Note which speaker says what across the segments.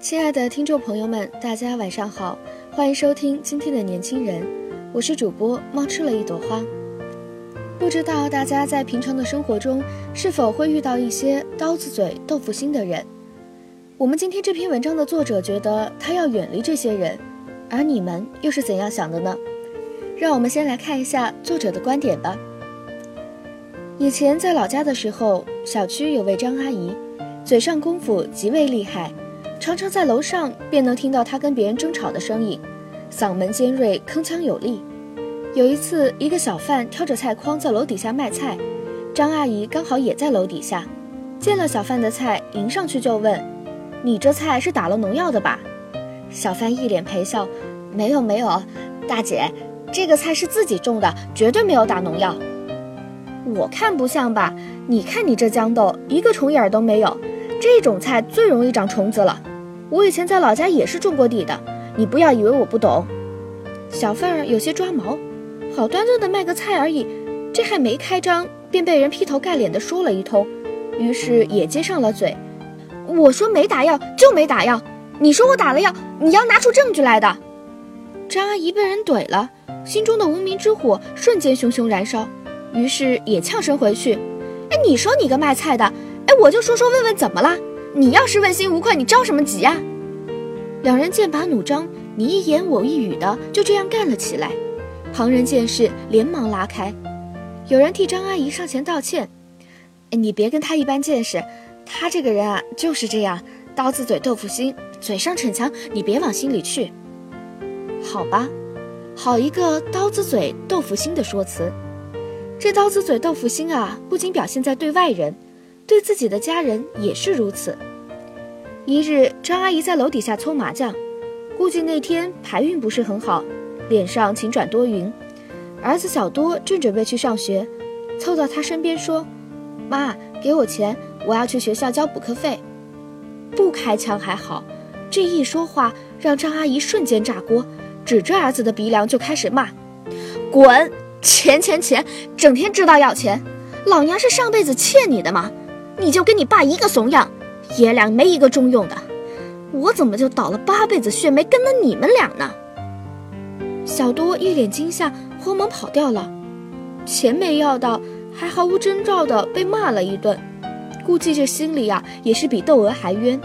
Speaker 1: 亲爱的听众朋友们，大家晚上好，欢迎收听今天的年轻人，我是主播猫吃了一朵花。不知道大家在平常的生活中是否会遇到一些刀子嘴豆腐心的人？我们今天这篇文章的作者觉得他要远离这些人，而你们又是怎样想的呢？让我们先来看一下作者的观点吧。以前在老家的时候，小区有位张阿姨，嘴上功夫极为厉害。常常在楼上便能听到他跟别人争吵的声音，嗓门尖锐，铿锵有力。有一次，一个小贩挑着菜筐在楼底下卖菜，张阿姨刚好也在楼底下，见了小贩的菜，迎上去就问：“你这菜是打了农药的吧？”小贩一脸陪笑：“没有没有，大姐，这个菜是自己种的，绝对没有打农药。”我看不像吧？你看你这豇豆，一个虫眼都没有，这种菜最容易长虫子了。我以前在老家也是种过地的，你不要以为我不懂。小贩儿有些抓毛，好端端的卖个菜而已，这还没开张，便被人劈头盖脸的说了一通，于是也接上了嘴。我说没打药就没打药，你说我打了药，你要拿出证据来的。张阿姨被人怼了，心中的无名之火瞬间熊熊燃烧，于是也呛声回去。哎，你说你个卖菜的，哎，我就说说问问怎么了。你要是问心无愧，你着什么急呀？两人剑拔弩张，你一言我一语的就这样干了起来。旁人见势，连忙拉开。有人替张阿姨上前道歉：“你别跟他一般见识，他这个人啊就是这样，刀子嘴豆腐心，嘴上逞强，你别往心里去。”好吧，好一个刀子嘴豆腐心的说辞。这刀子嘴豆腐心啊，不仅表现在对外人。对自己的家人也是如此。一日，张阿姨在楼底下搓麻将，估计那天牌运不是很好，脸上晴转多云。儿子小多正准备去上学，凑到他身边说：“妈，给我钱，我要去学校交补课费。”不开枪还好，这一说话让张阿姨瞬间炸锅，指着儿子的鼻梁就开始骂：“滚！钱钱钱，整天知道要钱，老娘是上辈子欠你的吗？”你就跟你爸一个怂样，爷俩没一个中用的，我怎么就倒了八辈子血霉跟了你们俩呢？小多一脸惊吓，慌忙跑掉了，钱没要到，还毫无征兆的被骂了一顿，估计这心里呀也是比窦娥还冤。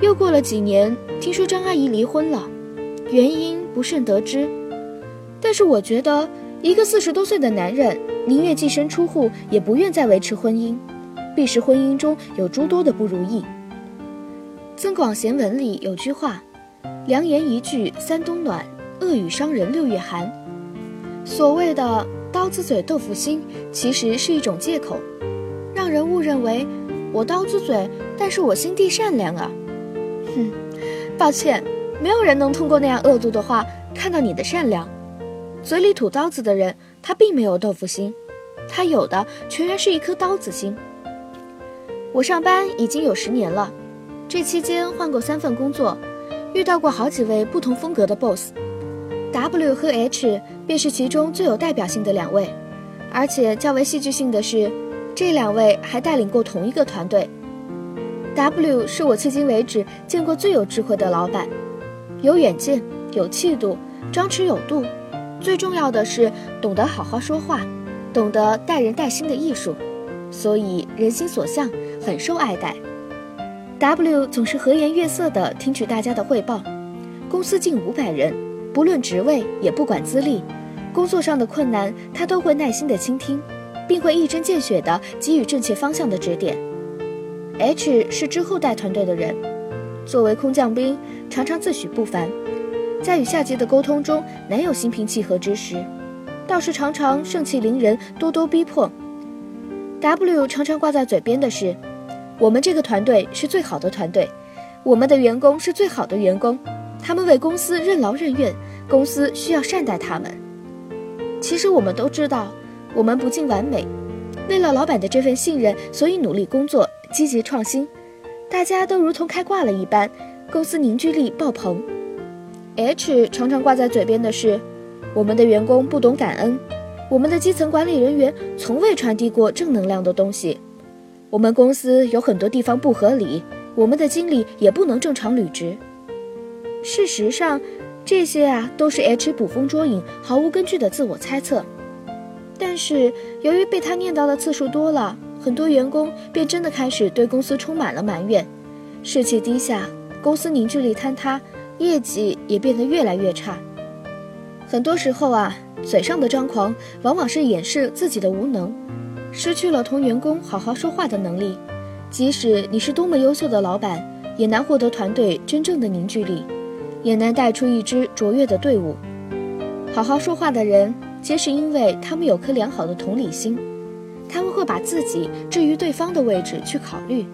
Speaker 1: 又过了几年，听说张阿姨离婚了，原因不甚得知，但是我觉得一个四十多岁的男人，宁愿净身出户，也不愿再维持婚姻。必是婚姻中有诸多的不如意。《增广贤文》里有句话：“良言一句三冬暖，恶语伤人六月寒。”所谓的刀子嘴豆腐心，其实是一种借口，让人误认为我刀子嘴，但是我心地善良啊。哼，抱歉，没有人能通过那样恶毒的话看到你的善良。嘴里吐刀子的人，他并没有豆腐心，他有的全然是一颗刀子心。我上班已经有十年了，这期间换过三份工作，遇到过好几位不同风格的 boss，W 和 H 便是其中最有代表性的两位，而且较为戏剧性的是，这两位还带领过同一个团队。W 是我迄今为止见过最有智慧的老板，有远见，有气度，张弛有度，最重要的是懂得好好说话，懂得待人待心的艺术。所以人心所向，很受爱戴。W 总是和颜悦色地听取大家的汇报。公司近五百人，不论职位，也不管资历，工作上的困难他都会耐心地倾听，并会一针见血地给予正确方向的指点。H 是之后带团队的人，作为空降兵，常常自诩不凡，在与下级的沟通中难有心平气和之时，倒是常常盛气凌人，咄咄逼迫。W 常常挂在嘴边的是，我们这个团队是最好的团队，我们的员工是最好的员工，他们为公司任劳任怨，公司需要善待他们。其实我们都知道，我们不尽完美，为了老板的这份信任，所以努力工作，积极创新，大家都如同开挂了一般，公司凝聚力爆棚。H 常常挂在嘴边的是，我们的员工不懂感恩。我们的基层管理人员从未传递过正能量的东西。我们公司有很多地方不合理，我们的经理也不能正常履职。事实上，这些啊都是 H 捕风捉影、毫无根据的自我猜测。但是由于被他念叨的次数多了，很多员工便真的开始对公司充满了埋怨，士气低下，公司凝聚力坍塌，业绩也变得越来越差。很多时候啊。嘴上的张狂，往往是掩饰自己的无能，失去了同员工好好说话的能力。即使你是多么优秀的老板，也难获得团队真正的凝聚力，也难带出一支卓越的队伍。好好说话的人，皆是因为他们有颗良好的同理心，他们会把自己置于对方的位置去考虑，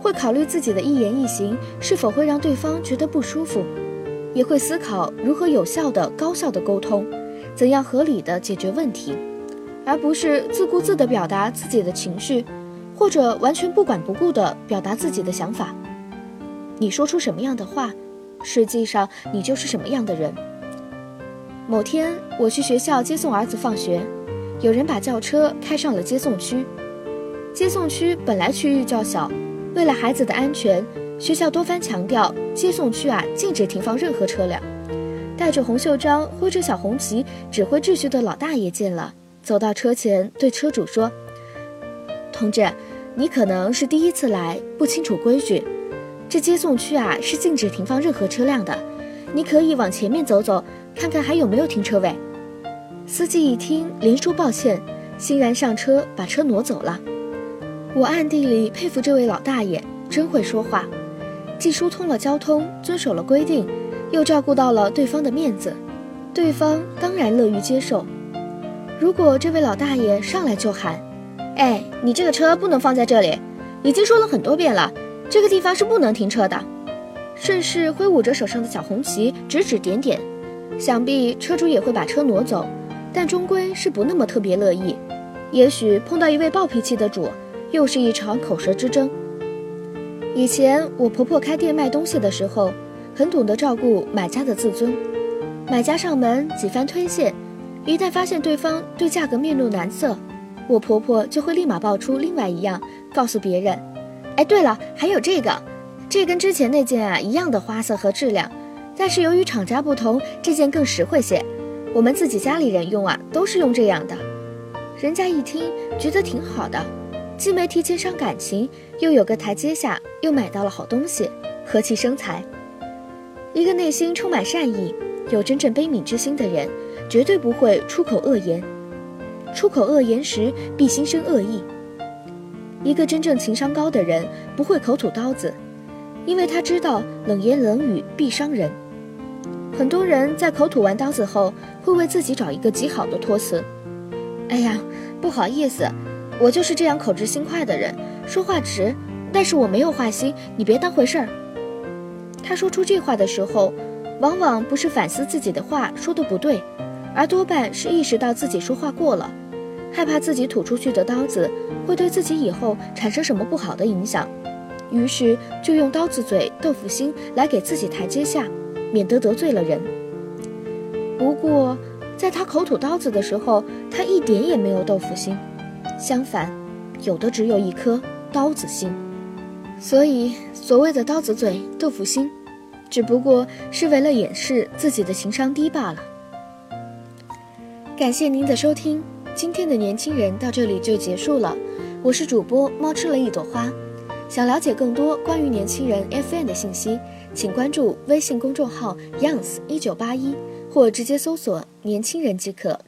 Speaker 1: 会考虑自己的一言一行是否会让对方觉得不舒服，也会思考如何有效的、高效的沟通。怎样合理的解决问题，而不是自顾自地表达自己的情绪，或者完全不管不顾地表达自己的想法。你说出什么样的话，实际上你就是什么样的人。某天我去学校接送儿子放学，有人把轿车开上了接送区。接送区本来区域较小，为了孩子的安全，学校多番强调接送区啊禁止停放任何车辆。戴着红袖章、挥着小红旗、指挥秩序的老大爷见了，走到车前对车主说：“同志，你可能是第一次来，不清楚规矩。这接送区啊是禁止停放任何车辆的，你可以往前面走走，看看还有没有停车位。”司机一听，连说抱歉，欣然上车把车挪走了。我暗地里佩服这位老大爷，真会说话，既疏通了交通，遵守了规定。又照顾到了对方的面子，对方当然乐于接受。如果这位老大爷上来就喊：“哎，你这个车不能放在这里，已经说了很多遍了，这个地方是不能停车的。”顺势挥舞着手上的小红旗，指指点点，想必车主也会把车挪走，但终归是不那么特别乐意。也许碰到一位暴脾气的主，又是一场口舌之争。以前我婆婆开店卖东西的时候。很懂得照顾买家的自尊，买家上门几番推荐，一旦发现对方对价格面露难色，我婆婆就会立马爆出另外一样，告诉别人：“哎，对了，还有这个，这跟之前那件啊一样的花色和质量，但是由于厂家不同，这件更实惠些。我们自己家里人用啊都是用这样的。”人家一听觉得挺好的，既没提前伤感情，又有个台阶下，又买到了好东西，和气生财。一个内心充满善意、有真正悲悯之心的人，绝对不会出口恶言。出口恶言时，必心生恶意。一个真正情商高的人，不会口吐刀子，因为他知道冷言冷语必伤人。很多人在口吐完刀子后，会为自己找一个极好的托词。哎呀，不好意思，我就是这样口直心快的人，说话直，但是我没有坏心，你别当回事儿。他说出这话的时候，往往不是反思自己的话说的不对，而多半是意识到自己说话过了，害怕自己吐出去的刀子会对自己以后产生什么不好的影响，于是就用刀子嘴豆腐心来给自己台阶下，免得得罪了人。不过，在他口吐刀子的时候，他一点也没有豆腐心，相反，有的只有一颗刀子心。所以，所谓的刀子嘴豆腐心。只不过是为了掩饰自己的情商低罢了。感谢您的收听，今天的年轻人到这里就结束了。我是主播猫吃了一朵花，想了解更多关于年轻人 FM 的信息，请关注微信公众号 youngs 一九八一，或直接搜索年轻人即可。